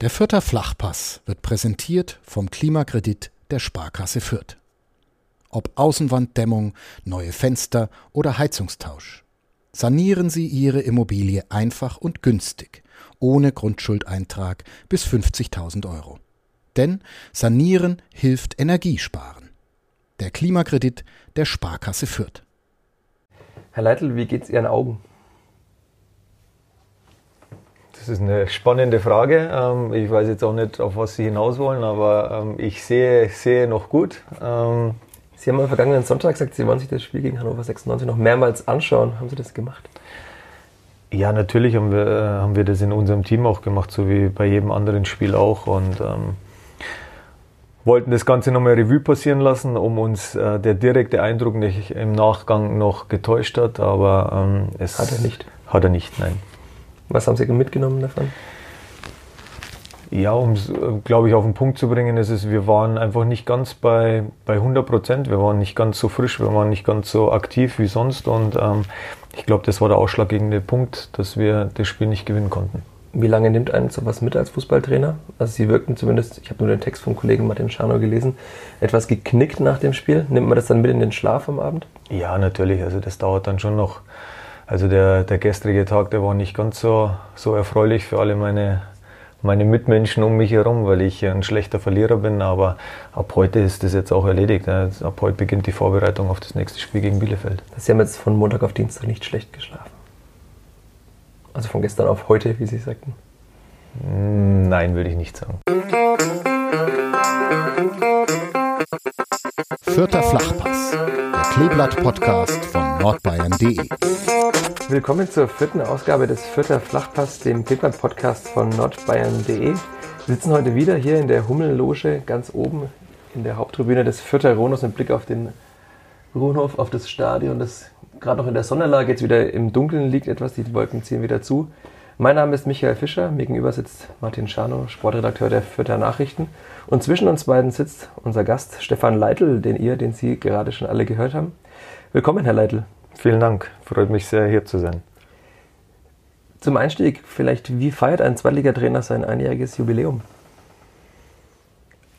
Der Fürther Flachpass wird präsentiert vom Klimakredit der Sparkasse Fürth. Ob Außenwanddämmung, neue Fenster oder Heizungstausch. Sanieren Sie Ihre Immobilie einfach und günstig, ohne Grundschuldeintrag bis 50.000 Euro. Denn Sanieren hilft Energiesparen. Der Klimakredit der Sparkasse Fürth. Herr Leitl, wie geht's Ihren Augen? Das ist eine spannende Frage. Ähm, ich weiß jetzt auch nicht, auf was Sie hinaus wollen, aber ähm, ich sehe, sehe noch gut. Ähm, Sie haben am vergangenen Sonntag gesagt, Sie wollen sich das Spiel gegen Hannover 96 noch mehrmals anschauen. Haben Sie das gemacht? Ja, natürlich haben wir, äh, haben wir das in unserem Team auch gemacht, so wie bei jedem anderen Spiel auch. Und ähm, wollten das Ganze nochmal Revue passieren lassen, um uns äh, der direkte Eindruck nicht im Nachgang noch getäuscht hat. Aber ähm, es hat er nicht. Hat er nicht, nein. Was haben Sie mitgenommen davon? Ja, um es, glaube ich, auf den Punkt zu bringen, ist es, wir waren einfach nicht ganz bei, bei 100 Prozent. Wir waren nicht ganz so frisch, wir waren nicht ganz so aktiv wie sonst. Und ähm, ich glaube, das war der ausschlaggebende Punkt, dass wir das Spiel nicht gewinnen konnten. Wie lange nimmt einen sowas mit als Fußballtrainer? Also Sie wirkten zumindest, ich habe nur den Text vom Kollegen Martin Schano gelesen, etwas geknickt nach dem Spiel. Nimmt man das dann mit in den Schlaf am Abend? Ja, natürlich. Also das dauert dann schon noch also der, der gestrige Tag, der war nicht ganz so, so erfreulich für alle meine, meine Mitmenschen um mich herum, weil ich ein schlechter Verlierer bin. Aber ab heute ist das jetzt auch erledigt. Ab heute beginnt die Vorbereitung auf das nächste Spiel gegen Bielefeld. Sie haben jetzt von Montag auf Dienstag nicht schlecht geschlafen. Also von gestern auf heute, wie Sie sagten. Nein, würde ich nicht sagen. Vierter Flachpass, der Kleeblatt-Podcast von nordbayern.de. Willkommen zur vierten Ausgabe des Vierter Flachpass, dem Kleeblatt-Podcast von nordbayern.de. Wir sitzen heute wieder hier in der Hummelloge ganz oben in der Haupttribüne des Vierter Ronos mit Blick auf den Ruhnhof, auf das Stadion, das gerade noch in der Sonnenlage jetzt wieder im Dunkeln liegt etwas, die Wolken ziehen wieder zu. Mein Name ist Michael Fischer, mir gegenüber sitzt Martin Schano, Sportredakteur der Fürther Nachrichten. Und zwischen uns beiden sitzt unser Gast Stefan Leitl, den ihr, den Sie gerade schon alle gehört haben. Willkommen, Herr Leitl. Vielen Dank, freut mich sehr, hier zu sein. Zum Einstieg vielleicht, wie feiert ein Zweitligatrainer sein einjähriges Jubiläum?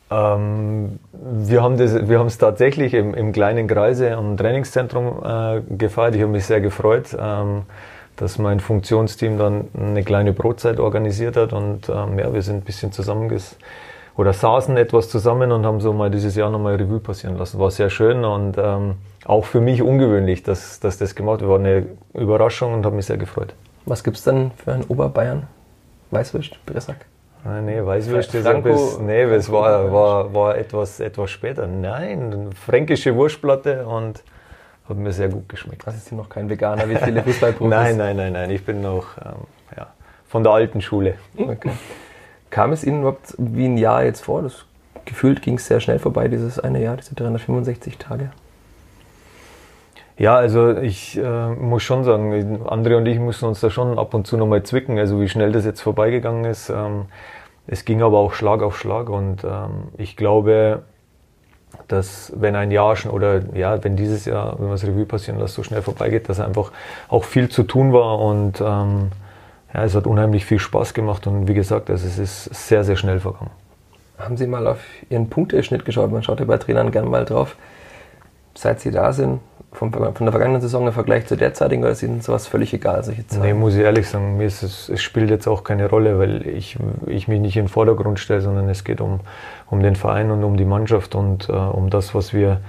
Ähm, wir haben es tatsächlich im, im, kleinen Kreise am Trainingszentrum äh, gefeiert. Ich habe mich sehr gefreut. Ähm, dass mein Funktionsteam dann eine kleine Brotzeit organisiert hat und ähm, ja, wir sind ein bisschen zusammenges oder saßen etwas zusammen und haben so mal dieses Jahr nochmal Revue passieren lassen. War sehr schön und ähm, auch für mich ungewöhnlich, dass, dass das gemacht wurde. War eine Überraschung und habe mich sehr gefreut. Was gibt es denn für einen Oberbayern? Weißwürst, Bressack? Ah, nee, Weißwürst ist ein bisschen, nee, es war, war, war etwas, etwas später. Nein, fränkische Wurstplatte und hat mir sehr gut geschmeckt. Also Sie noch kein Veganer wie viele Fußballprofis? nein, nein, nein, nein. Ich bin noch ähm, ja, von der alten Schule. Okay. Kam es Ihnen überhaupt wie ein Jahr jetzt vor? Das gefühlt ging es sehr schnell vorbei, dieses eine Jahr, diese 365 Tage. Ja, also ich äh, muss schon sagen, André und ich müssen uns da schon ab und zu nochmal zwicken, also wie schnell das jetzt vorbeigegangen ist. Ähm, es ging aber auch Schlag auf Schlag und ähm, ich glaube, dass wenn ein Jahr schon oder ja, wenn dieses Jahr, wenn man das Revue passieren lässt, so schnell vorbeigeht, dass einfach auch viel zu tun war und ähm, ja, es hat unheimlich viel Spaß gemacht und wie gesagt, also es ist sehr, sehr schnell vergangen. Haben Sie mal auf Ihren Punkteschnitt geschaut? Man schaut ja bei Trainern gerne mal drauf. Seit Sie da sind, vom, von der vergangenen Saison im Vergleich zu derzeitigen, oder ist Ihnen sowas völlig egal? Solche Zahlen? Nee, muss ich ehrlich sagen, mir ist es, es spielt jetzt auch keine Rolle, weil ich, ich mich nicht in den Vordergrund stelle, sondern es geht um, um den Verein und um die Mannschaft und äh, um das, was wir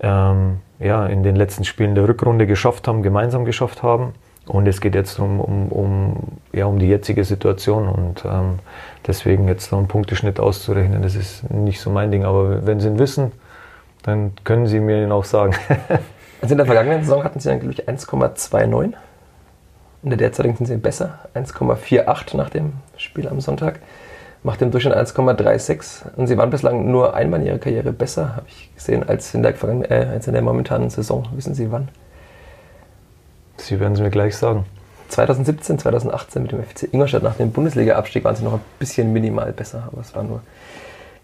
ähm, ja, in den letzten Spielen der Rückrunde geschafft haben, gemeinsam geschafft haben. Und es geht jetzt um, um, um, ja, um die jetzige Situation und ähm, deswegen jetzt noch einen Punkteschnitt auszurechnen, das ist nicht so mein Ding. Aber wenn Sie ihn wissen, dann können Sie mir ihn auch sagen. Also in der vergangenen Saison hatten sie dann, glaube ich, 1,29. In der derzeitigen sind sie besser. 1,48 nach dem Spiel am Sonntag. Macht im Durchschnitt 1,36. Und sie waren bislang nur einmal in ihrer Karriere besser, habe ich gesehen, als in, der, äh, als in der momentanen Saison. Wissen Sie wann? Sie werden es mir gleich sagen. 2017, 2018 mit dem FC Ingolstadt nach dem Bundesliga-Abstieg waren sie noch ein bisschen minimal besser, aber es war nur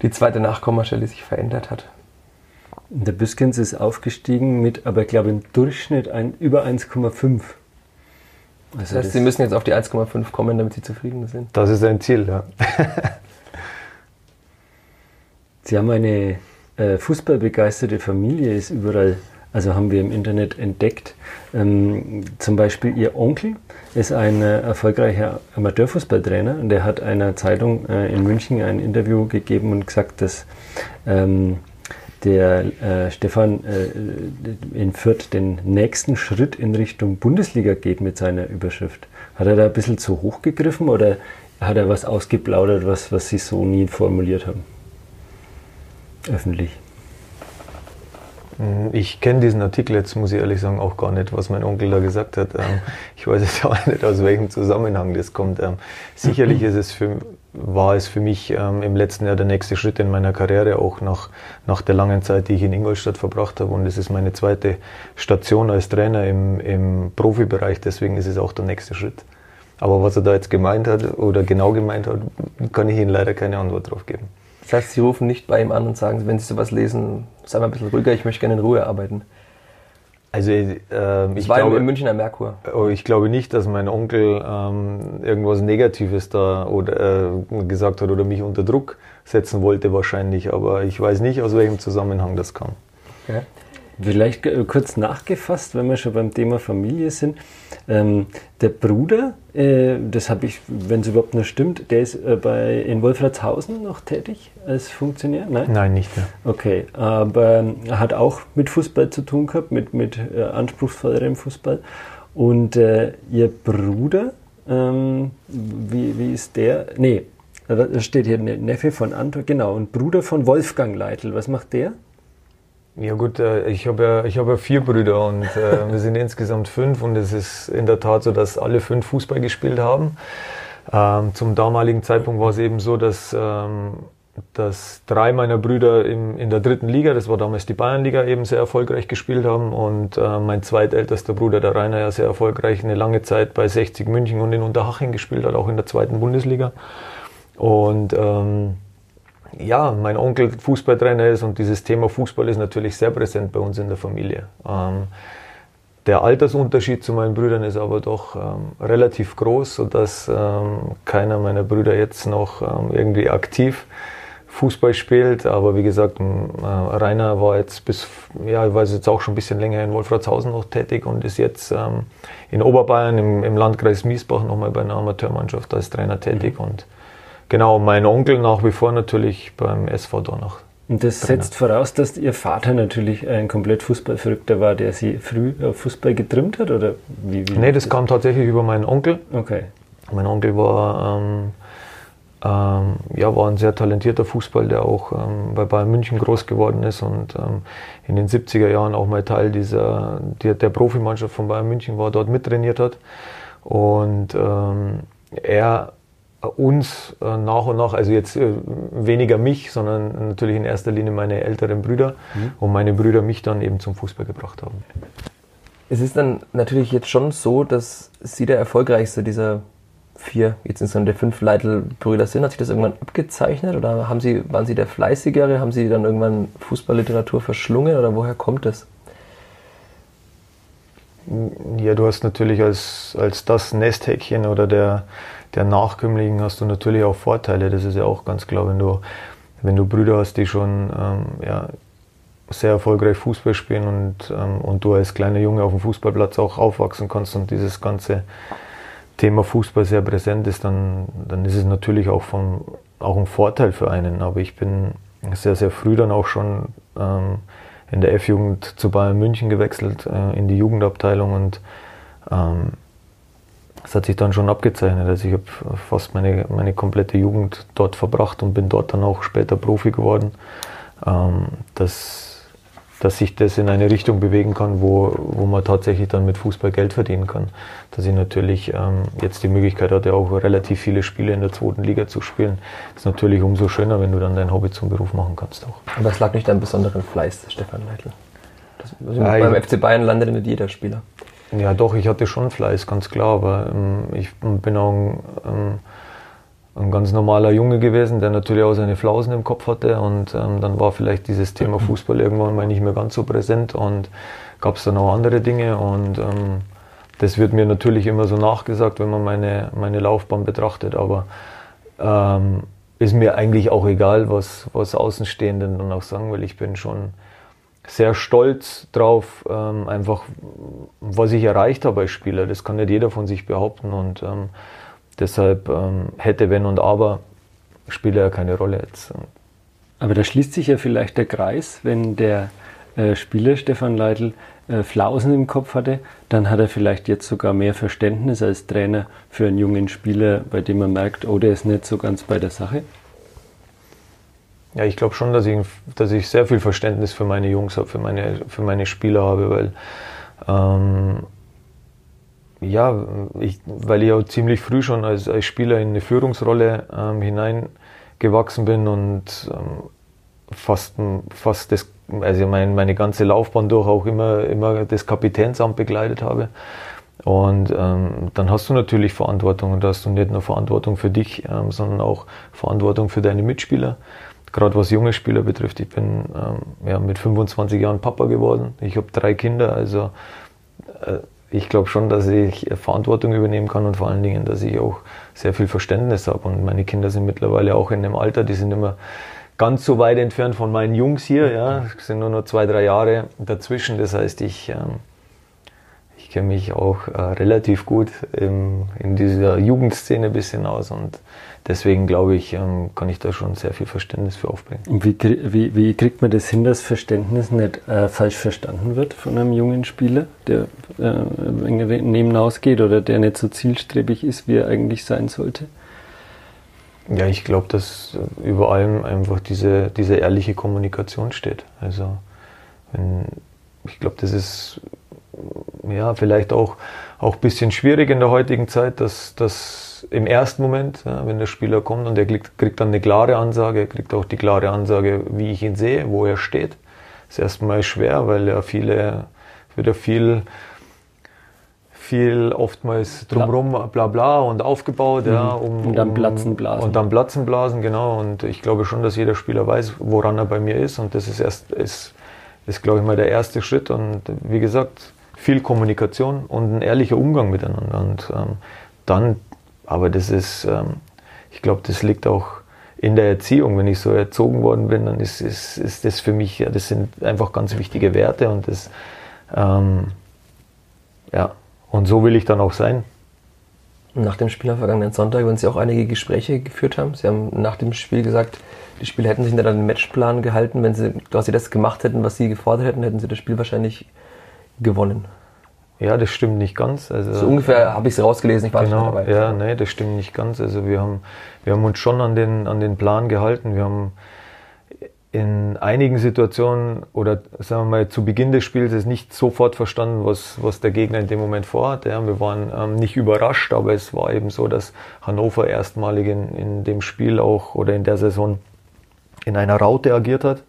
die zweite Nachkommastelle, die sich verändert hat. Der Büskens ist aufgestiegen mit, aber ich glaube im Durchschnitt ein, über 1,5. Also das heißt, das Sie müssen jetzt auf die 1,5 kommen, damit Sie zufrieden sind? Das ist ein Ziel, ja. Sie haben eine äh, fußballbegeisterte Familie, ist überall, also haben wir im Internet entdeckt. Ähm, zum Beispiel Ihr Onkel ist ein äh, erfolgreicher Amateurfußballtrainer und der hat einer Zeitung äh, in München ein Interview gegeben und gesagt, dass ähm, der äh, Stefan äh, in Fürth den nächsten Schritt in Richtung Bundesliga geht mit seiner Überschrift. Hat er da ein bisschen zu hoch gegriffen oder hat er was ausgeplaudert, was, was Sie so nie formuliert haben? Öffentlich. Hm, ich kenne diesen Artikel jetzt, muss ich ehrlich sagen, auch gar nicht, was mein Onkel da gesagt hat. Ähm, ich weiß jetzt auch nicht, aus welchem Zusammenhang das kommt. Ähm, sicherlich ist es für, war es für mich ähm, im letzten Jahr der nächste Schritt in meiner Karriere, auch nach, nach der langen Zeit, die ich in Ingolstadt verbracht habe. Und es ist meine zweite Station als Trainer im, im Profibereich, deswegen ist es auch der nächste Schritt. Aber was er da jetzt gemeint hat oder genau gemeint hat, kann ich Ihnen leider keine Antwort drauf geben. Das heißt, Sie rufen nicht bei ihm an und sagen, wenn Sie sowas lesen, sei mal ein bisschen ruhiger, ich möchte gerne in Ruhe arbeiten. Also äh, ich war glaube, im Münchner Merkur. Oh, ich glaube nicht, dass mein Onkel ähm, irgendwas Negatives da oder äh, gesagt hat oder mich unter Druck setzen wollte wahrscheinlich, aber ich weiß nicht, aus welchem Zusammenhang das kam. Okay. Vielleicht äh, kurz nachgefasst, wenn wir schon beim Thema Familie sind. Ähm, der Bruder, äh, das habe ich, wenn es überhaupt noch stimmt, der ist äh, bei, in Wolfratshausen noch tätig als Funktionär? Nein, Nein nicht mehr. Okay, aber er hat auch mit Fußball zu tun gehabt, mit, mit äh, anspruchsvollerem Fußball. Und äh, ihr Bruder, ähm, wie, wie ist der? Nee, da steht hier ne-, Neffe von Anton, genau, und Bruder von Wolfgang Leitl. Was macht der? Ja gut, äh, ich habe ja, ich hab ja vier Brüder und äh, wir sind insgesamt fünf und es ist in der Tat so, dass alle fünf Fußball gespielt haben. Ähm, zum damaligen Zeitpunkt war es eben so, dass, ähm, dass drei meiner Brüder im, in der dritten Liga, das war damals die Bayernliga, eben sehr erfolgreich gespielt haben und äh, mein zweitältester Bruder, der Rainer, ja sehr erfolgreich eine lange Zeit bei 60 München und in Unterhaching gespielt hat, auch in der zweiten Bundesliga. Und ähm, ja, mein Onkel Fußballtrainer ist und dieses Thema Fußball ist natürlich sehr präsent bei uns in der Familie. Ähm, der Altersunterschied zu meinen Brüdern ist aber doch ähm, relativ groß, sodass ähm, keiner meiner Brüder jetzt noch ähm, irgendwie aktiv Fußball spielt. Aber wie gesagt, äh, Rainer war jetzt bis, ja, ich weiß jetzt auch schon ein bisschen länger in Wolfratshausen noch tätig und ist jetzt ähm, in Oberbayern im, im Landkreis Miesbach nochmal bei einer Amateurmannschaft als Trainer tätig. Mhm. Und Genau, mein Onkel nach wie vor natürlich beim SV Donach. Und das setzt voraus, dass Ihr Vater natürlich ein komplett Fußballverrückter war, der Sie früh auf Fußball getrimmt hat? Oder wie, wie nee, das kam tatsächlich über meinen Onkel. Okay. Mein Onkel war, ähm, ähm, ja, war ein sehr talentierter Fußball, der auch ähm, bei Bayern München groß geworden ist und ähm, in den 70er Jahren auch mal Teil dieser, der, der Profimannschaft von Bayern München war, dort mittrainiert hat. Und ähm, er uns äh, nach und nach, also jetzt äh, weniger mich, sondern natürlich in erster Linie meine älteren Brüder mhm. und meine Brüder mich dann eben zum Fußball gebracht haben. Es ist dann natürlich jetzt schon so, dass Sie der erfolgreichste dieser vier, jetzt insgesamt der fünf Leitl-Brüder sind. Hat sich das irgendwann abgezeichnet oder haben Sie, waren Sie der Fleißigere? Haben Sie dann irgendwann Fußballliteratur verschlungen oder woher kommt das? Ja, du hast natürlich als, als das Nesthäkchen oder der, der Nachkömmlichen hast du natürlich auch Vorteile. Das ist ja auch ganz klar, wenn du, wenn du Brüder hast, die schon ähm, ja, sehr erfolgreich Fußball spielen und, ähm, und du als kleiner Junge auf dem Fußballplatz auch aufwachsen kannst und dieses ganze Thema Fußball sehr präsent ist, dann, dann ist es natürlich auch, vom, auch ein Vorteil für einen. Aber ich bin sehr, sehr früh dann auch schon ähm, in der F-Jugend zu Bayern München gewechselt, äh, in die Jugendabteilung und ähm, das hat sich dann schon abgezeichnet. Also ich habe fast meine, meine komplette Jugend dort verbracht und bin dort dann auch später Profi geworden. Ähm, dass, dass sich das in eine Richtung bewegen kann, wo, wo man tatsächlich dann mit Fußball Geld verdienen kann. Dass ich natürlich ähm, jetzt die Möglichkeit hatte, auch relativ viele Spiele in der zweiten Liga zu spielen. ist natürlich umso schöner, wenn du dann dein Hobby zum Beruf machen kannst auch. Aber das lag nicht an besonderen Fleiß, Stefan Leitl. Das, also ja, beim FC Bayern landet nicht jeder Spieler. Ja, doch, ich hatte schon Fleiß, ganz klar, aber ähm, ich bin auch ein, ähm, ein, ganz normaler Junge gewesen, der natürlich auch seine Flausen im Kopf hatte und ähm, dann war vielleicht dieses Thema Fußball irgendwann mal nicht mehr ganz so präsent und gab es dann auch andere Dinge und ähm, das wird mir natürlich immer so nachgesagt, wenn man meine, meine Laufbahn betrachtet, aber ähm, ist mir eigentlich auch egal, was, was Außenstehenden dann auch sagen, weil ich bin schon sehr stolz drauf, ähm, einfach was ich erreicht habe als Spieler. Das kann nicht jeder von sich behaupten und ähm, deshalb ähm, hätte, wenn und aber, spielt ja keine Rolle jetzt. Aber da schließt sich ja vielleicht der Kreis, wenn der äh, Spieler Stefan Leitl äh, Flausen im Kopf hatte, dann hat er vielleicht jetzt sogar mehr Verständnis als Trainer für einen jungen Spieler, bei dem man merkt, oh, der ist nicht so ganz bei der Sache. Ja, ich glaube schon, dass ich, dass ich sehr viel Verständnis für meine Jungs habe, für meine, für meine Spieler habe, weil ähm, ja, ich, weil ich auch ziemlich früh schon als, als Spieler in eine Führungsrolle ähm, hineingewachsen bin und ähm, fast, fast das, also mein, meine ganze Laufbahn durch auch immer, immer das Kapitänsamt begleitet habe. Und ähm, dann hast du natürlich Verantwortung und da hast du nicht nur Verantwortung für dich, ähm, sondern auch Verantwortung für deine Mitspieler. Gerade was junge Spieler betrifft. Ich bin ähm, ja, mit 25 Jahren Papa geworden. Ich habe drei Kinder, also äh, ich glaube schon, dass ich Verantwortung übernehmen kann und vor allen Dingen, dass ich auch sehr viel Verständnis habe. Und meine Kinder sind mittlerweile auch in dem Alter, die sind immer ganz so weit entfernt von meinen Jungs hier. Ja, sind nur noch zwei, drei Jahre dazwischen. Das heißt, ich, ähm, ich kenne mich auch äh, relativ gut im, in dieser Jugendszene ein bisschen aus und deswegen glaube ich, ähm, kann ich da schon sehr viel Verständnis für aufbringen. Und wie, wie, wie kriegt man das hin, dass Verständnis nicht äh, falsch verstanden wird von einem jungen Spieler, der äh, nebenaus geht oder der nicht so zielstrebig ist, wie er eigentlich sein sollte? Ja, ich glaube, dass über allem einfach diese, diese ehrliche Kommunikation steht. Also wenn, ich glaube, das ist ja vielleicht auch, auch ein bisschen schwierig in der heutigen Zeit, dass, dass im ersten Moment, ja, wenn der Spieler kommt und er kriegt, kriegt dann eine klare Ansage, er kriegt auch die klare Ansage, wie ich ihn sehe, wo er steht. Das ist erstmal schwer, weil ja viele, wieder viel viel oftmals drumherum bla bla und aufgebaut, mhm. ja, um, und dann Platzen blasen. Und dann Platzen blasen, genau. Und ich glaube schon, dass jeder Spieler weiß, woran er bei mir ist. Und das ist erst, ist, ist glaube ich mal der erste Schritt. Und wie gesagt, viel Kommunikation und ein ehrlicher Umgang miteinander. Und ähm, dann, aber das ist, ähm, ich glaube, das liegt auch in der Erziehung. Wenn ich so erzogen worden bin, dann ist, ist, ist das für mich, ja, das sind einfach ganz wichtige Werte und das, ähm, ja, und so will ich dann auch sein. Nach dem Spiel am vergangenen Sonntag, wenn Sie auch einige Gespräche geführt haben, Sie haben nach dem Spiel gesagt, die Spieler hätten sich hinter den Matchplan gehalten. Wenn Sie quasi das gemacht hätten, was Sie gefordert hätten, hätten Sie das Spiel wahrscheinlich gewonnen. Ja, das stimmt nicht ganz. Also, so ungefähr habe ich es rausgelesen, ich war genau, nicht dabei. Ja, nee, das stimmt nicht ganz. Also wir haben, wir haben uns schon an den, an den Plan gehalten. Wir haben in einigen Situationen oder sagen wir mal zu Beginn des Spiels es nicht sofort verstanden, was, was der Gegner in dem Moment vorhat. Ja, wir waren ähm, nicht überrascht, aber es war eben so, dass Hannover erstmalig in, in dem Spiel auch oder in der Saison in einer Raute agiert hat.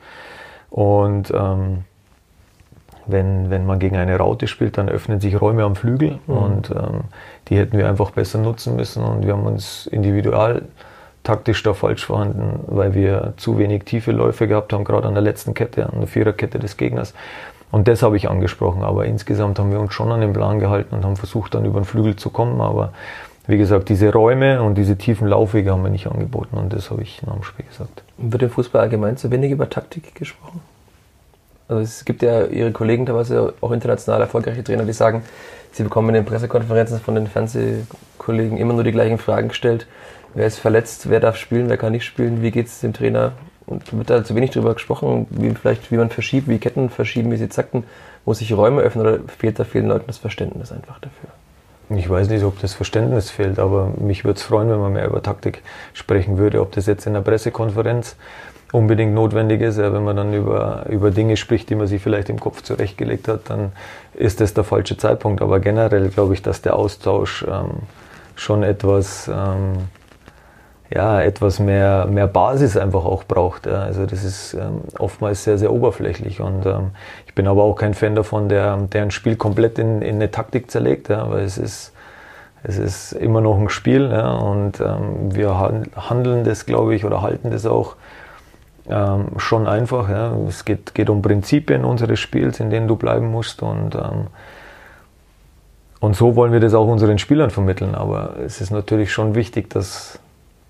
Und ähm, wenn, wenn man gegen eine Raute spielt, dann öffnen sich Räume am Flügel mhm. und ähm, die hätten wir einfach besser nutzen müssen und wir haben uns individual taktisch da falsch vorhanden, weil wir zu wenig tiefe Läufe gehabt haben, gerade an der letzten Kette, an der Viererkette des Gegners. Und das habe ich angesprochen. Aber insgesamt haben wir uns schon an den Plan gehalten und haben versucht, dann über den Flügel zu kommen. Aber wie gesagt, diese Räume und diese tiefen Laufwege haben wir nicht angeboten. Und das habe ich nach dem Spiel gesagt. Wird im Fußball allgemein zu wenig über Taktik gesprochen? Also es gibt ja Ihre Kollegen teilweise auch international erfolgreiche Trainer, die sagen, sie bekommen in den Pressekonferenzen von den Fernsehkollegen immer nur die gleichen Fragen gestellt wer ist verletzt, wer darf spielen, wer kann nicht spielen, wie geht es dem Trainer. Und wird da zu wenig darüber gesprochen, wie vielleicht, wie man verschiebt, wie Ketten verschieben, wie sie zackten, wo sich Räume öffnen oder fehlt da vielen Leuten das Verständnis einfach dafür? Ich weiß nicht, ob das Verständnis fehlt, aber mich würde es freuen, wenn man mehr über Taktik sprechen würde. Ob das jetzt in der Pressekonferenz unbedingt notwendig ist, ja, wenn man dann über, über Dinge spricht, die man sich vielleicht im Kopf zurechtgelegt hat, dann ist das der falsche Zeitpunkt. Aber generell glaube ich, dass der Austausch ähm, schon etwas ähm, ja, etwas mehr, mehr Basis einfach auch braucht. Ja. Also das ist ähm, oftmals sehr, sehr oberflächlich. Und ähm, ich bin aber auch kein Fan davon, der, der ein Spiel komplett in, in eine Taktik zerlegt, ja, weil es ist, es ist immer noch ein Spiel ja, und ähm, wir handeln das, glaube ich, oder halten das auch ähm, schon einfach. Ja. Es geht, geht um Prinzipien unseres Spiels, in denen du bleiben musst und ähm, und so wollen wir das auch unseren Spielern vermitteln. Aber es ist natürlich schon wichtig, dass,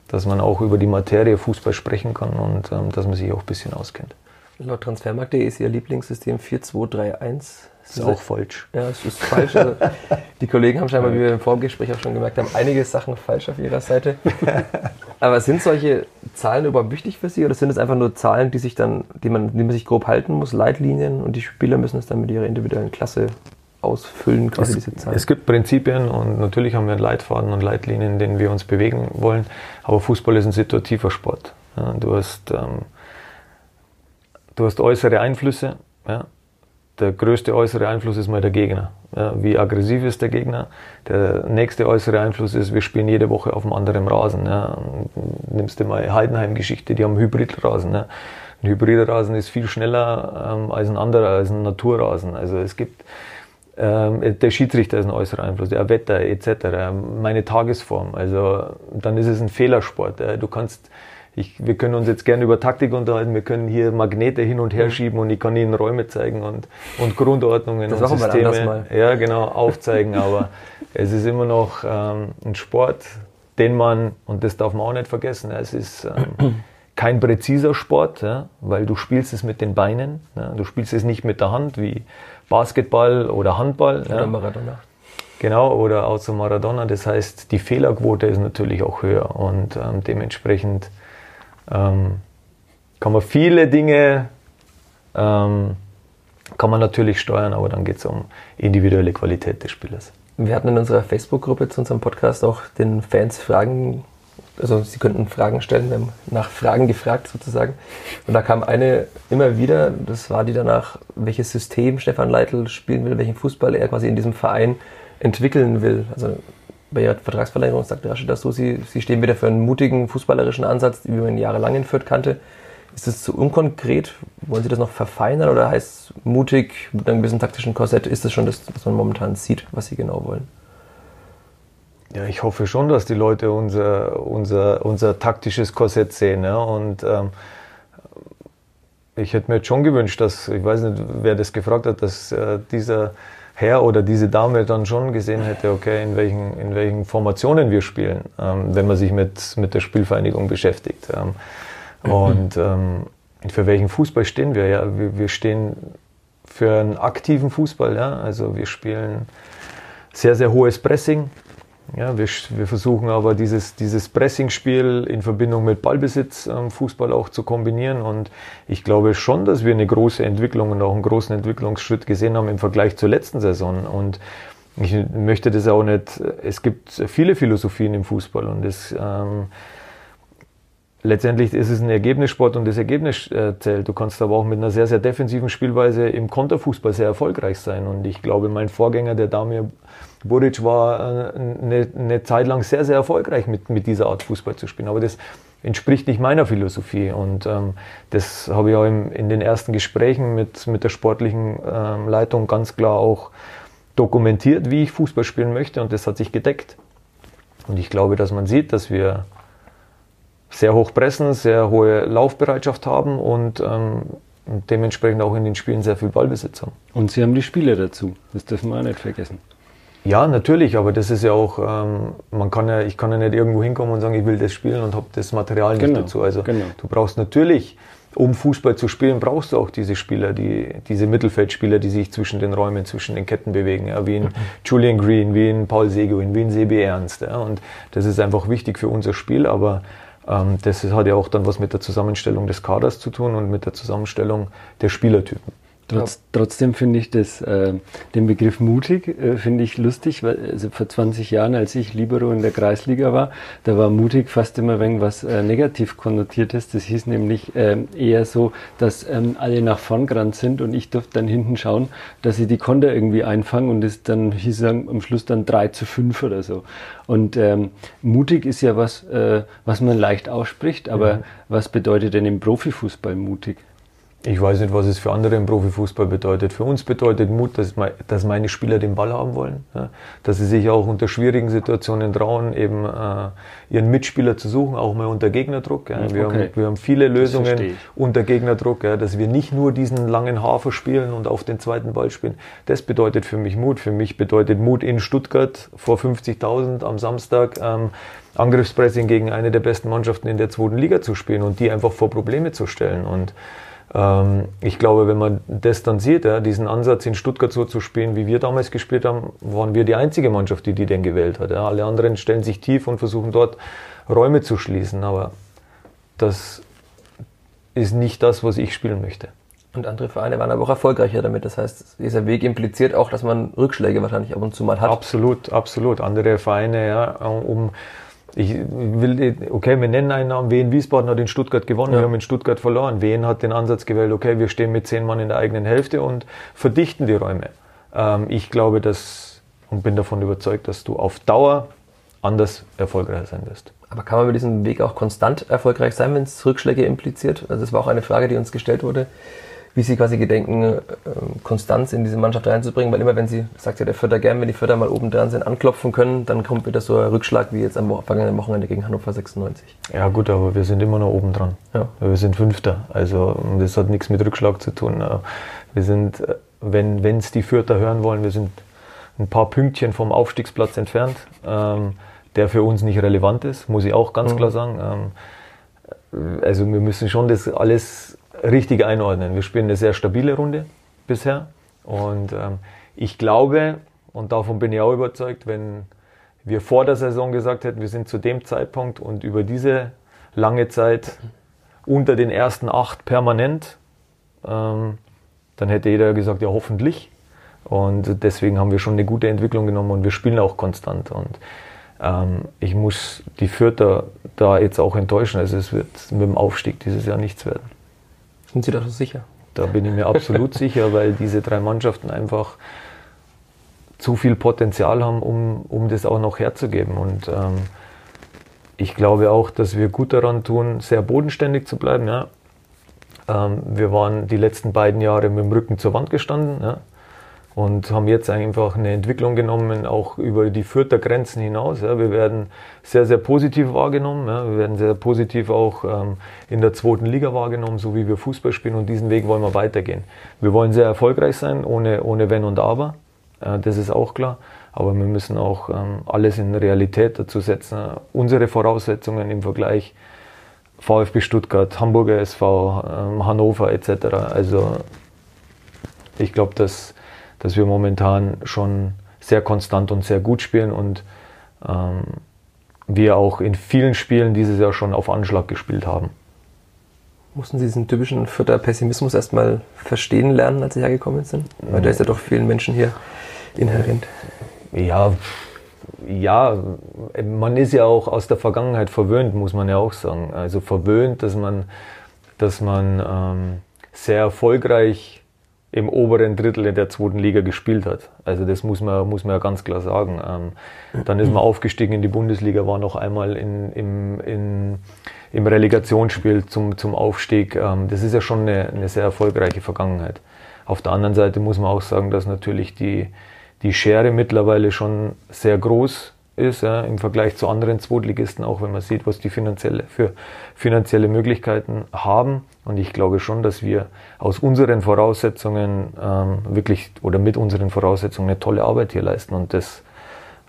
dass man auch über die Materie Fußball sprechen kann und ähm, dass man sich auch ein bisschen auskennt. Laut Transfermarkt.de ist Ihr Lieblingssystem 4231. Das ist auch falsch. Ja, es ist falsch. Also, die Kollegen haben scheinbar, wie wir im Vorgespräch auch schon gemerkt haben, einige Sachen falsch auf ihrer Seite. Aber sind solche Zahlen überhaupt wichtig für Sie oder sind es einfach nur Zahlen, die sich dann, die man, die man sich grob halten muss, Leitlinien und die Spieler müssen es dann mit ihrer individuellen Klasse ausfüllen, quasi es, diese Zahlen? Es gibt Prinzipien und natürlich haben wir einen Leitfaden und Leitlinien, in denen wir uns bewegen wollen. Aber Fußball ist ein situativer Sport. Ja, du hast, ähm, du hast äußere Einflüsse. Ja, der größte äußere Einfluss ist mal der Gegner. Ja, wie aggressiv ist der Gegner? Der nächste äußere Einfluss ist, wir spielen jede Woche auf einem anderen Rasen. Ja. Nimmst du mal Heidenheim-Geschichte, die haben Hybridrasen. Ja. Ein Hybridrasen ist viel schneller ähm, als ein anderer, als ein Naturrasen. Also es gibt, ähm, der Schiedsrichter ist ein äußerer Einfluss, der Wetter etc., meine Tagesform. Also dann ist es ein Fehlersport. Du kannst ich, wir können uns jetzt gerne über Taktik unterhalten, wir können hier Magnete hin und her mhm. schieben und ich kann Ihnen Räume zeigen und, und Grundordnungen das und Systeme ja, genau, aufzeigen, aber es ist immer noch ähm, ein Sport, den man, und das darf man auch nicht vergessen, es ist ähm, kein präziser Sport, ja, weil du spielst es mit den Beinen, ja, du spielst es nicht mit der Hand wie Basketball oder Handball. Oder Maradona. Genau, oder außer Maradona. Das heißt, die Fehlerquote ist natürlich auch höher und ähm, dementsprechend ähm, kann man viele Dinge ähm, kann man natürlich steuern, aber dann geht es um individuelle Qualität des Spielers. Wir hatten in unserer Facebook-Gruppe zu unserem Podcast auch den Fans Fragen, also sie könnten Fragen stellen, wir haben nach Fragen gefragt sozusagen. Und da kam eine immer wieder, das war die danach, welches System Stefan Leitl spielen will, welchen Fußball er quasi in diesem Verein entwickeln will. Also bei ihrer Vertragsverlängerung sagte Rashida so, sie, sie stehen wieder für einen mutigen fußballerischen Ansatz, wie man jahrelang in Fürth kannte. Ist das zu unkonkret? Wollen Sie das noch verfeinern oder heißt mutig mit einem gewissen taktischen Korsett, ist das schon das, was man momentan sieht, was Sie genau wollen? Ja, ich hoffe schon, dass die Leute unser, unser, unser taktisches Korsett sehen. Ja? Und ähm, ich hätte mir jetzt schon gewünscht, dass, ich weiß nicht, wer das gefragt hat, dass äh, dieser Herr oder diese Dame dann schon gesehen hätte, okay, in welchen, in welchen Formationen wir spielen, ähm, wenn man sich mit, mit der Spielvereinigung beschäftigt. Ähm, mhm. Und ähm, für welchen Fußball stehen wir? Ja, wir, wir stehen für einen aktiven Fußball. Ja? Also wir spielen sehr, sehr hohes Pressing. Ja, wir, wir versuchen aber dieses, dieses Pressingspiel in Verbindung mit Ballbesitz ähm, Fußball auch zu kombinieren. Und ich glaube schon, dass wir eine große Entwicklung und auch einen großen Entwicklungsschritt gesehen haben im Vergleich zur letzten Saison. Und ich möchte das auch nicht, es gibt viele Philosophien im Fußball und es, ähm, letztendlich ist es ein Ergebnissport und das Ergebnis äh, zählt. Du kannst aber auch mit einer sehr, sehr defensiven Spielweise im Konterfußball sehr erfolgreich sein. Und ich glaube, mein Vorgänger, der Damir Buric war äh, eine, eine Zeit lang sehr, sehr erfolgreich mit, mit dieser Art Fußball zu spielen. Aber das entspricht nicht meiner Philosophie. Und ähm, das habe ich auch im, in den ersten Gesprächen mit, mit der sportlichen ähm, Leitung ganz klar auch dokumentiert, wie ich Fußball spielen möchte. Und das hat sich gedeckt. Und ich glaube, dass man sieht, dass wir sehr hoch pressen, sehr hohe Laufbereitschaft haben und ähm, dementsprechend auch in den Spielen sehr viel Ballbesitz haben. Und Sie haben die Spieler dazu, das dürfen wir auch nicht vergessen. Ja, natürlich, aber das ist ja auch, ähm, man kann ja, ich kann ja nicht irgendwo hinkommen und sagen, ich will das spielen und habe das Material nicht genau, dazu. Also genau. du brauchst natürlich, um Fußball zu spielen, brauchst du auch diese Spieler, die, diese Mittelfeldspieler, die sich zwischen den Räumen, zwischen den Ketten bewegen, ja, wie ein mhm. Julian Green, wie ein Paul Seguin, wie ein Sebi Ernst. Ja, und das ist einfach wichtig für unser Spiel, aber das hat ja auch dann was mit der Zusammenstellung des Kaders zu tun und mit der Zusammenstellung der Spielertypen. Trotz, trotzdem finde ich das, äh, den Begriff mutig, äh, finde ich lustig, weil also vor 20 Jahren, als ich Libero in der Kreisliga war, da war mutig fast immer wenn was äh, negativ konnotiertes. Das hieß nämlich äh, eher so, dass ähm, alle nach vorn gerannt sind und ich durfte dann hinten schauen, dass sie die Konter irgendwie einfangen und es dann hieß dann am Schluss dann 3 zu 5 oder so. Und ähm, mutig ist ja was, äh, was man leicht ausspricht, aber ja. was bedeutet denn im Profifußball mutig? Ich weiß nicht, was es für andere im Profifußball bedeutet. Für uns bedeutet Mut, dass, meine Spieler den Ball haben wollen, dass sie sich auch unter schwierigen Situationen trauen, eben äh, ihren Mitspieler zu suchen, auch mal unter Gegnerdruck. Ja. Wir, okay. haben, wir haben viele Lösungen unter Gegnerdruck, dass wir nicht nur diesen langen Hafer spielen und auf den zweiten Ball spielen. Das bedeutet für mich Mut. Für mich bedeutet Mut in Stuttgart vor 50.000 am Samstag. Ähm, Angriffspressing gegen eine der besten Mannschaften in der zweiten Liga zu spielen und die einfach vor Probleme zu stellen. Und ich glaube, wenn man ja, diesen Ansatz in Stuttgart so zu spielen, wie wir damals gespielt haben, waren wir die einzige Mannschaft, die die denn gewählt hat. Alle anderen stellen sich tief und versuchen dort Räume zu schließen, aber das ist nicht das, was ich spielen möchte. Und andere Vereine waren aber auch erfolgreicher damit. Das heißt, dieser Weg impliziert auch, dass man Rückschläge wahrscheinlich ab und zu mal hat. Absolut, absolut. Andere Vereine, ja, um ich will, okay, wir nennen einen Namen. Wien Wiesbaden hat in Stuttgart gewonnen, ja. wir haben in Stuttgart verloren. Wien hat den Ansatz gewählt, okay, wir stehen mit zehn Mann in der eigenen Hälfte und verdichten die Räume. Ähm, ich glaube, dass und bin davon überzeugt, dass du auf Dauer anders erfolgreich sein wirst. Aber kann man mit diesem Weg auch konstant erfolgreich sein, wenn es Rückschläge impliziert? Also das war auch eine Frage, die uns gestellt wurde wie sie quasi gedenken, äh, Konstanz in diese Mannschaft reinzubringen, weil immer wenn sie, sagt ja der Vierter gern, wenn die Vierter mal oben dran sind, anklopfen können, dann kommt wieder so ein Rückschlag wie jetzt am vergangenen Wochenende gegen Hannover 96. Ja gut, aber wir sind immer noch oben dran. Ja. Wir sind Fünfter, also das hat nichts mit Rückschlag zu tun. Wir sind, äh, wenn es die Vierter hören wollen, wir sind ein paar Pünktchen vom Aufstiegsplatz entfernt, ähm, der für uns nicht relevant ist, muss ich auch ganz mhm. klar sagen. Ähm, also wir müssen schon das alles richtig einordnen. Wir spielen eine sehr stabile Runde bisher. Und ähm, ich glaube, und davon bin ich auch überzeugt, wenn wir vor der Saison gesagt hätten, wir sind zu dem Zeitpunkt und über diese lange Zeit unter den ersten acht permanent, ähm, dann hätte jeder gesagt, ja hoffentlich. Und deswegen haben wir schon eine gute Entwicklung genommen und wir spielen auch konstant. Und ähm, ich muss die Fürther da jetzt auch enttäuschen. Also es wird mit dem Aufstieg dieses Jahr nichts werden. Sind Sie da so sicher? Da bin ich mir absolut sicher, weil diese drei Mannschaften einfach zu viel Potenzial haben, um, um das auch noch herzugeben. Und ähm, ich glaube auch, dass wir gut daran tun, sehr bodenständig zu bleiben. Ja. Ähm, wir waren die letzten beiden Jahre mit dem Rücken zur Wand gestanden. Ja und haben jetzt einfach eine Entwicklung genommen, auch über die Fürther Grenzen hinaus. Ja. Wir werden sehr, sehr positiv wahrgenommen. Ja. Wir werden sehr positiv auch ähm, in der zweiten Liga wahrgenommen, so wie wir Fußball spielen und diesen Weg wollen wir weitergehen. Wir wollen sehr erfolgreich sein, ohne, ohne Wenn und Aber. Äh, das ist auch klar. Aber wir müssen auch ähm, alles in Realität dazu setzen. Unsere Voraussetzungen im Vergleich VfB Stuttgart, Hamburger SV, ähm, Hannover etc. Also ich glaube, dass dass wir momentan schon sehr konstant und sehr gut spielen und ähm, wir auch in vielen Spielen dieses Jahr schon auf Anschlag gespielt haben. Mussten Sie diesen typischen Vierter Pessimismus erstmal verstehen lernen, als Sie hergekommen sind? Weil der ist ja doch vielen Menschen hier inhärent. Ja, ja, man ist ja auch aus der Vergangenheit verwöhnt, muss man ja auch sagen. Also verwöhnt, dass man, dass man ähm, sehr erfolgreich im oberen Drittel in der zweiten Liga gespielt hat. Also das muss man, muss man ja ganz klar sagen. Ähm, dann ist man aufgestiegen in die Bundesliga, war noch einmal in, im, in, im Relegationsspiel zum, zum Aufstieg. Ähm, das ist ja schon eine, eine sehr erfolgreiche Vergangenheit. Auf der anderen Seite muss man auch sagen, dass natürlich die, die Schere mittlerweile schon sehr groß ist ja, im Vergleich zu anderen Zweitligisten, auch wenn man sieht, was die finanzielle, für finanzielle Möglichkeiten haben. Und ich glaube schon, dass wir aus unseren Voraussetzungen ähm, wirklich oder mit unseren Voraussetzungen eine tolle Arbeit hier leisten. Und das,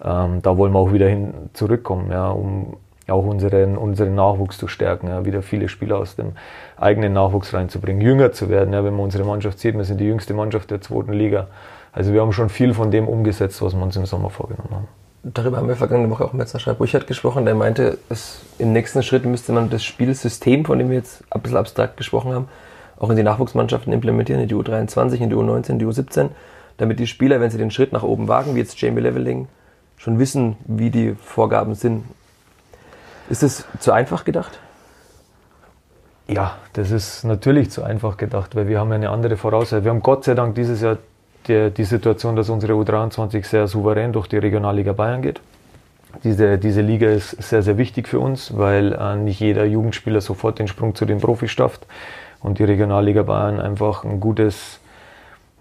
ähm, da wollen wir auch wieder hin zurückkommen, ja, um auch unseren, unseren Nachwuchs zu stärken, ja, wieder viele Spieler aus dem eigenen Nachwuchs reinzubringen, jünger zu werden. Ja, wenn man unsere Mannschaft sieht, wir sind die jüngste Mannschaft der zweiten Liga. Also wir haben schon viel von dem umgesetzt, was wir uns im Sommer vorgenommen haben darüber haben wir vergangene Woche auch mit Sascha Burchardt gesprochen, der meinte, es, im nächsten Schritt müsste man das Spielsystem, von dem wir jetzt ein bisschen abstrakt gesprochen haben, auch in die Nachwuchsmannschaften implementieren, in die U23, in die U19, in die U17, damit die Spieler, wenn sie den Schritt nach oben wagen, wie jetzt Jamie Leveling, schon wissen, wie die Vorgaben sind. Ist das zu einfach gedacht? Ja, das ist natürlich zu einfach gedacht, weil wir haben eine andere Voraussetzung. Wir haben Gott sei Dank dieses Jahr die, die Situation, dass unsere U23 sehr souverän durch die Regionalliga Bayern geht. Diese, diese Liga ist sehr, sehr wichtig für uns, weil äh, nicht jeder Jugendspieler sofort den Sprung zu den Profis schafft. und die Regionalliga Bayern einfach ein gutes,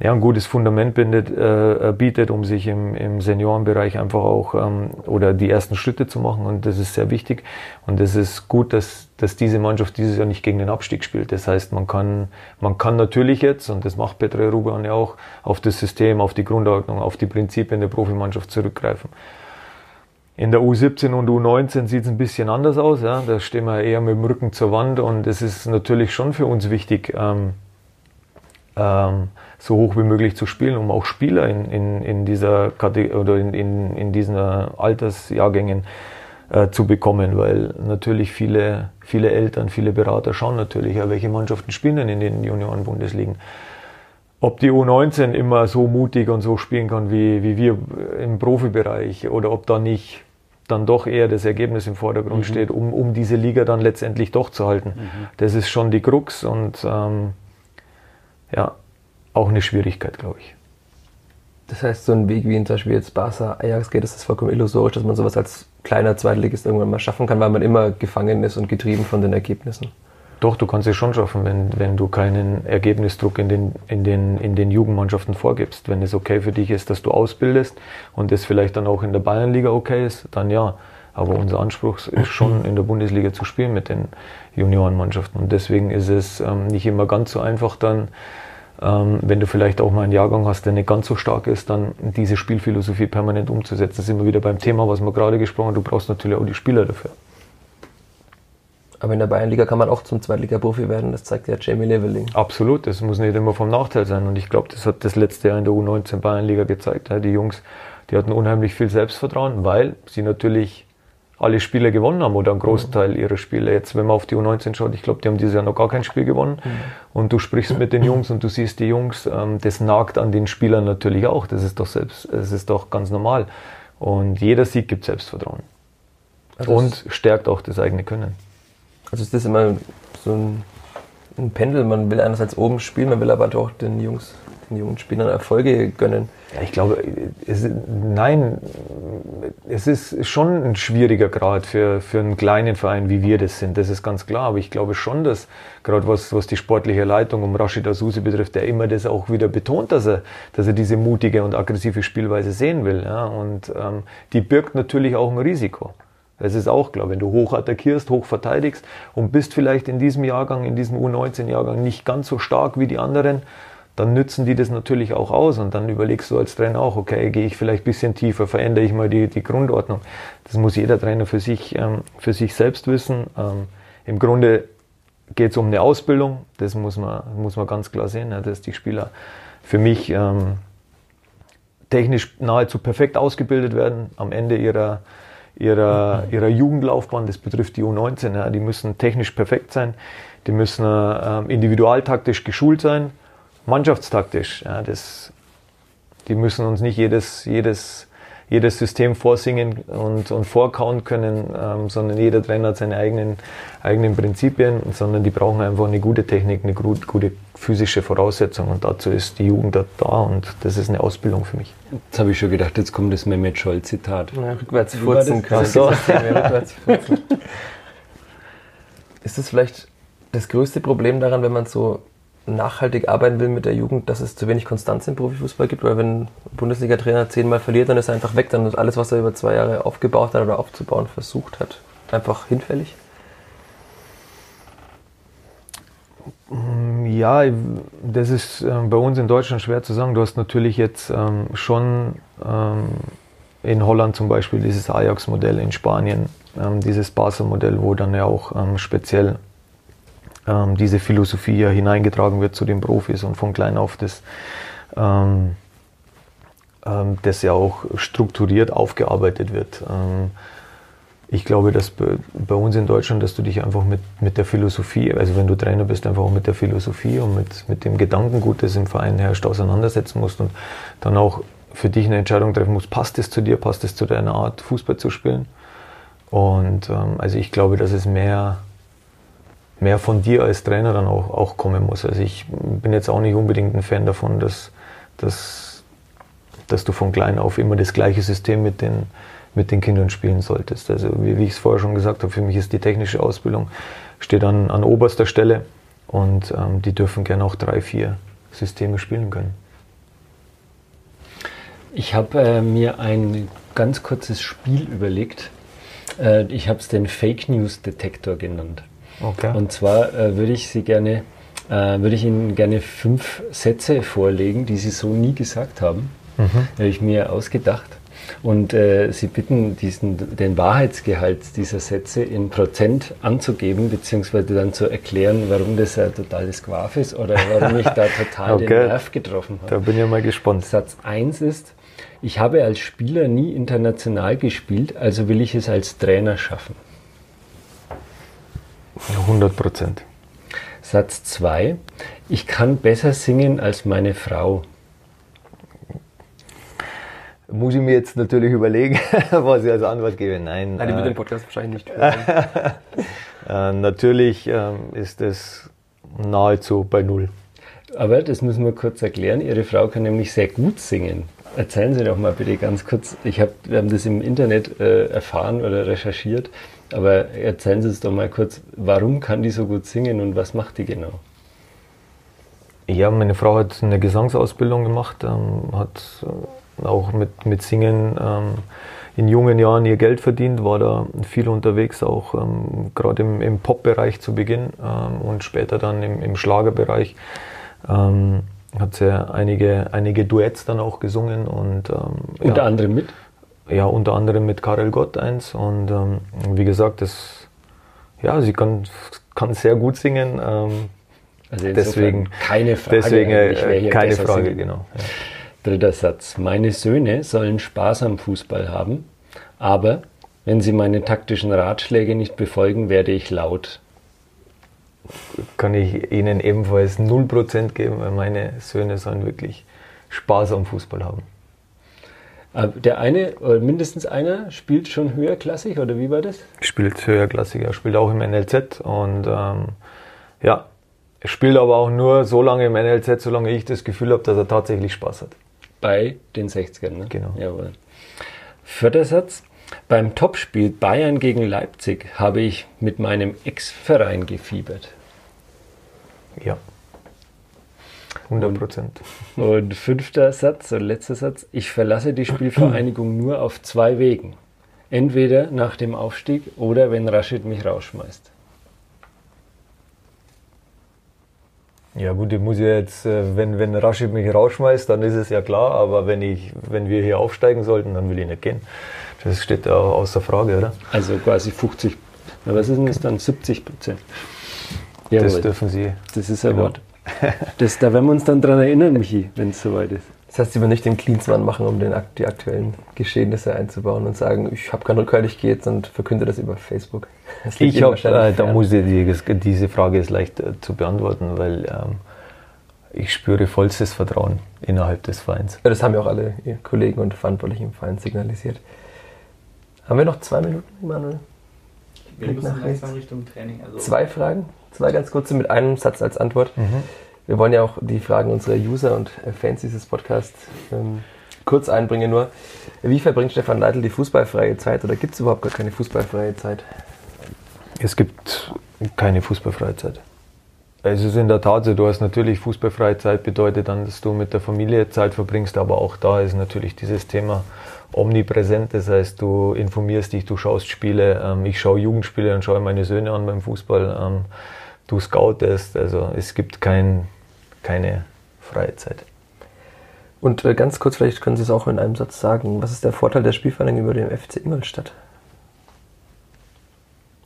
ja, ein gutes Fundament bindet, äh, bietet, um sich im, im Seniorenbereich einfach auch ähm, oder die ersten Schritte zu machen. Und das ist sehr wichtig. Und es ist gut, dass, dass diese Mannschaft dieses Jahr nicht gegen den Abstieg spielt. Das heißt, man kann, man kann natürlich jetzt, und das macht Petra Ruban ja auch, auf das System, auf die Grundordnung, auf die Prinzipien der Profimannschaft zurückgreifen. In der U17 und U19 sieht es ein bisschen anders aus. Ja. Da stehen wir eher mit dem Rücken zur Wand und es ist natürlich schon für uns wichtig, ähm, ähm, so hoch wie möglich zu spielen, um auch Spieler in, in, in dieser Kategor oder in, in, in diesen Altersjahrgängen äh, zu bekommen, weil natürlich viele, viele Eltern, viele Berater schauen natürlich, ja, welche Mannschaften spielen denn in den Junioren-Bundesligen. Ob die U19 immer so mutig und so spielen kann wie, wie wir im Profibereich oder ob da nicht dann doch eher das Ergebnis im Vordergrund mhm. steht, um, um diese Liga dann letztendlich doch zu halten. Mhm. Das ist schon die Krux und ähm, ja, auch eine Schwierigkeit, glaube ich. Das heißt, so ein Weg wie in zum Beispiel jetzt Barca, Ajax geht, das ist vollkommen illusorisch, dass man sowas als kleiner Zweitligist irgendwann mal schaffen kann, weil man immer gefangen ist und getrieben von den Ergebnissen. Doch, du kannst es schon schaffen, wenn, wenn du keinen Ergebnisdruck in den, in, den, in den Jugendmannschaften vorgibst. Wenn es okay für dich ist, dass du ausbildest und es vielleicht dann auch in der Bayernliga okay ist, dann ja. Aber unser Anspruch ist schon, in der Bundesliga zu spielen mit den Juniorenmannschaften. Und deswegen ist es ähm, nicht immer ganz so einfach dann, ähm, wenn du vielleicht auch mal einen Jahrgang hast, der nicht ganz so stark ist, dann diese Spielphilosophie permanent umzusetzen. Das ist immer wieder beim Thema, was wir gerade gesprochen haben. Du brauchst natürlich auch die Spieler dafür. Aber in der Bayernliga kann man auch zum Zweitliga-Profi werden, das zeigt ja Jamie Leveling. Absolut, das muss nicht immer vom Nachteil sein. Und ich glaube, das hat das letzte Jahr in der U19 Bayernliga gezeigt. Die Jungs, die hatten unheimlich viel Selbstvertrauen, weil sie natürlich alle Spiele gewonnen haben oder einen großen Teil ihrer Spiele. Jetzt, wenn man auf die U19 schaut, ich glaube, die haben dieses Jahr noch gar kein Spiel gewonnen. Mhm. Und du sprichst mit den Jungs und du siehst die Jungs, ähm, das nagt an den Spielern natürlich auch. Das ist doch selbst, das ist doch ganz normal. Und jeder Sieg gibt Selbstvertrauen. Also und stärkt auch das eigene Können. Also ist das immer so ein, ein Pendel, man will einerseits oben spielen, man will aber auch den Jungs, den jungen Spielern Erfolge gönnen. Ja, ich glaube, es, nein, es ist schon ein schwieriger Grad für, für einen kleinen Verein, wie wir das sind. Das ist ganz klar. Aber ich glaube schon, dass gerade was, was die sportliche Leitung um Rashid Asusi betrifft, der immer das auch wieder betont, dass er, dass er diese mutige und aggressive Spielweise sehen will. Ja? Und ähm, die birgt natürlich auch ein Risiko. Das ist auch klar, wenn du hoch attackierst, hoch verteidigst und bist vielleicht in diesem Jahrgang, in diesem U19-Jahrgang nicht ganz so stark wie die anderen, dann nützen die das natürlich auch aus und dann überlegst du als Trainer auch, okay, gehe ich vielleicht ein bisschen tiefer, verändere ich mal die, die Grundordnung. Das muss jeder Trainer für sich, ähm, für sich selbst wissen. Ähm, Im Grunde geht es um eine Ausbildung, das muss man, muss man ganz klar sehen, ja, dass die Spieler für mich ähm, technisch nahezu perfekt ausgebildet werden am Ende ihrer, ihrer, ihrer Jugendlaufbahn, das betrifft die U19, ja, die müssen technisch perfekt sein, die müssen äh, individualtaktisch geschult sein, mannschaftstaktisch. Ja, das, die müssen uns nicht jedes, jedes, jedes System vorsingen und, und vorkauen können, ähm, sondern jeder Trainer hat seine eigenen, eigenen Prinzipien, sondern die brauchen einfach eine gute Technik, eine gut, gute physische Voraussetzung und dazu ist die Jugend da und das ist eine Ausbildung für mich. Jetzt habe ich schon gedacht, jetzt kommt das Mehmet Scholl-Zitat. Ja, rückwärts furzen können. So. rückwärts furzen. Ist das vielleicht das größte Problem daran, wenn man so nachhaltig arbeiten will mit der Jugend, dass es zu wenig Konstanz im Profifußball gibt, weil wenn ein Bundesliga-Trainer zehnmal verliert, dann ist er einfach weg, dann ist alles, was er über zwei Jahre aufgebaut hat oder aufzubauen versucht hat, einfach hinfällig? Ja, das ist äh, bei uns in Deutschland schwer zu sagen. Du hast natürlich jetzt ähm, schon ähm, in Holland zum Beispiel dieses Ajax-Modell, in Spanien ähm, dieses Basel-Modell, wo dann ja auch ähm, speziell ähm, diese Philosophie ja hineingetragen wird zu den Profis und von klein auf das, ähm, ähm, das ja auch strukturiert aufgearbeitet wird. Ähm, ich glaube, dass bei, uns in Deutschland, dass du dich einfach mit, mit der Philosophie, also wenn du Trainer bist, einfach auch mit der Philosophie und mit, mit dem Gedankengut, das im Verein herrscht, auseinandersetzen musst und dann auch für dich eine Entscheidung treffen musst, passt es zu dir, passt es zu deiner Art, Fußball zu spielen. Und ähm, also ich glaube, dass es mehr mehr von dir als Trainer dann auch, auch kommen muss. Also ich bin jetzt auch nicht unbedingt ein Fan davon, dass, dass, dass du von klein auf immer das gleiche System mit den, mit den Kindern spielen solltest. Also wie, wie ich es vorher schon gesagt habe, für mich ist die technische Ausbildung steht an, an oberster Stelle und ähm, die dürfen gerne auch drei, vier Systeme spielen können. Ich habe äh, mir ein ganz kurzes Spiel überlegt. Äh, ich habe es den Fake News Detektor genannt. Okay. Und zwar äh, würde ich Sie gerne, äh, würde ich Ihnen gerne fünf Sätze vorlegen, die Sie so nie gesagt haben. Mhm. Habe ich mir ausgedacht. Und äh, Sie bitten, diesen, den Wahrheitsgehalt dieser Sätze in Prozent anzugeben, beziehungsweise dann zu erklären, warum das ein totales Quaf ist oder warum ich da total Okay. den Nerv getroffen habe. Da bin ich mal gespannt. Satz 1 ist, ich habe als Spieler nie international gespielt, also will ich es als Trainer schaffen. 100 Prozent. Satz 2, ich kann besser singen als meine Frau. Muss ich mir jetzt natürlich überlegen, was ich als Antwort gebe. Nein, Nein, die wird äh, den Podcast wahrscheinlich nicht hören. äh, natürlich ähm, ist es nahezu bei Null. Aber das müssen wir kurz erklären. Ihre Frau kann nämlich sehr gut singen. Erzählen Sie doch mal bitte ganz kurz. Ich hab, wir haben das im Internet äh, erfahren oder recherchiert. Aber erzählen Sie es doch mal kurz. Warum kann die so gut singen und was macht die genau? Ja, meine Frau hat eine Gesangsausbildung gemacht, ähm, hat äh, auch mit, mit Singen ähm, in jungen Jahren ihr Geld verdient, war da viel unterwegs, auch ähm, gerade im, im Pop-Bereich zu Beginn ähm, und später dann im, im Schlagerbereich. Ähm, hat sie einige, einige Duets dann auch gesungen und ähm, Unter ja, anderem mit? Ja, unter anderem mit Karel Gott eins und ähm, wie gesagt, das, ja, sie kann, kann sehr gut singen. Ähm, Also Deswegen- keine Frage. Deswegen äh, keine Frage, singt. genau. Ja. Dritter Satz. Meine Söhne sollen Spaß am Fußball haben, aber wenn sie meine taktischen Ratschläge nicht befolgen, werde ich laut. Kann ich Ihnen ebenfalls 0% geben, weil meine Söhne sollen wirklich Spaß am Fußball haben. Äh, der eine, oder mindestens einer, spielt schon höherklassig, oder wie war das? Spielt höherklassiger, spielt auch im NLZ und ähm, ja, spielt aber auch nur so lange im NLZ, solange ich das Gefühl habe, dass er tatsächlich Spaß hat. Bei den 60ern, ne? Genau. Jawohl. Vierter Satz. Beim Topspiel Bayern gegen Leipzig habe ich mit meinem Ex-Verein gefiebert. Ja. 100 Prozent. Und fünfter Satz, oder letzter Satz. Ich verlasse die Spielvereinigung nur auf zwei Wegen. Entweder nach dem Aufstieg oder wenn Rashid mich rausschmeißt. Ja gut, ich muss ja jetzt, äh, wenn, wenn Rashid mich rausschmeißt, dann ist es ja klar, aber wenn, ich, wenn wir hier aufsteigen sollten, dann will ich nicht gehen. Das steht ja außer Frage, oder? Also quasi 50, na, was ist denn das dann? 70 Prozent. Das Jawohl, dürfen Sie. das ist ein genau. Wort. Das, da werden wir uns dann dran erinnern, Michi, wenn es soweit ist. Das heißt, Sie werden nicht den Cleansman machen, um den, die aktuellen Geschehnisse einzubauen und sagen, ich habe keinen Rückhalt, ich gehe jetzt und verkünde das über Facebook. Das Ich wahrscheinlich äh, da muss ich die, diese Frage ist leicht äh, zu beantworten, weil ähm, ich spüre vollstes Vertrauen innerhalb des Vereins. Ja, das haben ja auch alle Kollegen und Verantwortlichen im Verein signalisiert. Haben wir noch zwei Minuten, Manuel? Wir Blick müssen langsam. Richtung Training. Also Zwei Fragen, zwei ganz kurze mit einem Satz als Antwort. Wir wollen ja auch die Fragen unserer User und Fans dieses Podcasts ähm, kurz einbringen nur. Wie verbringt Stefan Leitl die fußballfreie Zeit oder gibt es überhaupt gar keine fußballfreie Zeit? Es gibt keine fußballfreie Zeit. Es ist in der Tat so, du hast natürlich fußballfreie Zeit, bedeutet dann, dass du mit der Familie Zeit verbringst, aber auch da ist natürlich dieses Thema omnipräsent. Das heißt, du informierst dich, du schaust Spiele, ähm, ich schaue Jugendspiele und schaue meine Söhne an beim Fußball, ähm, du scoutest, also es gibt kein, keine freie Zeit. Und äh, ganz kurz, vielleicht können Sie es auch in einem Satz sagen, was ist der Vorteil der Spielvereinigung über dem FC Ingolstadt?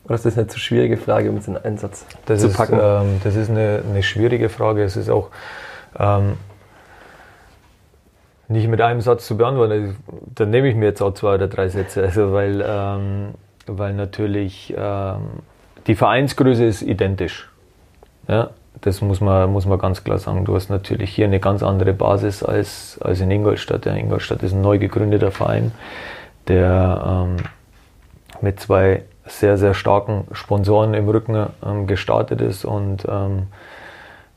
Oder ist das eine zu schwierige Frage, um es in einen Satz Das zu ist, packen? ähm, das ist eine, eine schwierige Frage. Es ist auch ähm, nicht mit einem Satz zu beantworten. Dann nehme ich mir jetzt auch zwei oder drei Sätze. Also weil, ähm, weil natürlich ähm, die Vereinsgröße ist identisch. Ja, das muss man, muss man ganz klar sagen. Du hast natürlich hier eine ganz andere Basis als, als in Ingolstadt. Ja, Ingolstadt ist ein neu gegründeter Verein, der ähm, mit zwei sehr, sehr starken Sponsoren im Rücken ähm, gestartet ist und, ähm,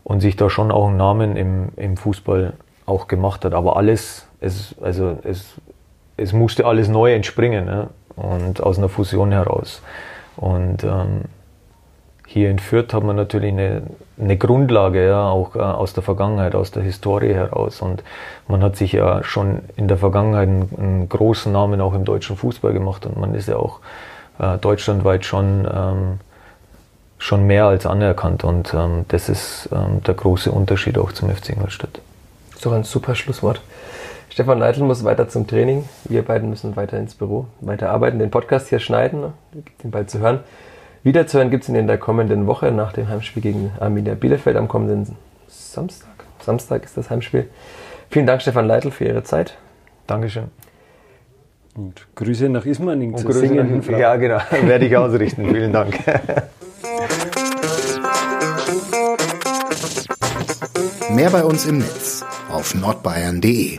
und sich da schon auch einen Namen im, im Fußball auch gemacht hat. Aber alles, es, also es, es musste alles neu entspringen ne? und aus einer Fusion heraus. Und ähm, hier in Fürth hat man natürlich eine, eine Grundlage, ja, auch äh, aus der Vergangenheit, aus der Historie heraus. Und man hat sich ja schon in der Vergangenheit einen, einen großen Namen auch im deutschen Fußball gemacht und man ist ja auch äh, deutschlandweit schon, ähm, schon mehr als anerkannt. Und ähm, das ist ähm, der große Unterschied auch zum FC Ingolstadt. Das ist doch ein super Schlusswort. Stefan Leitl muss weiter zum Training. Wir beiden müssen weiter ins Büro, weiter arbeiten, den Podcast hier schneiden, den bald zu hören. Wiederzuhören gibt es ihn in der kommenden Woche nach dem Heimspiel gegen Arminia Bielefeld am kommenden Samstag. Samstag ist das Heimspiel. Vielen Dank, Stefan Leitl, für Ihre Zeit. Dankeschön. Und Grüße nach Ismaning Grüße nach, Ja, genau. Werde ich ausrichten. Vielen Dank. Mehr bei uns im Netz auf nordbayern.de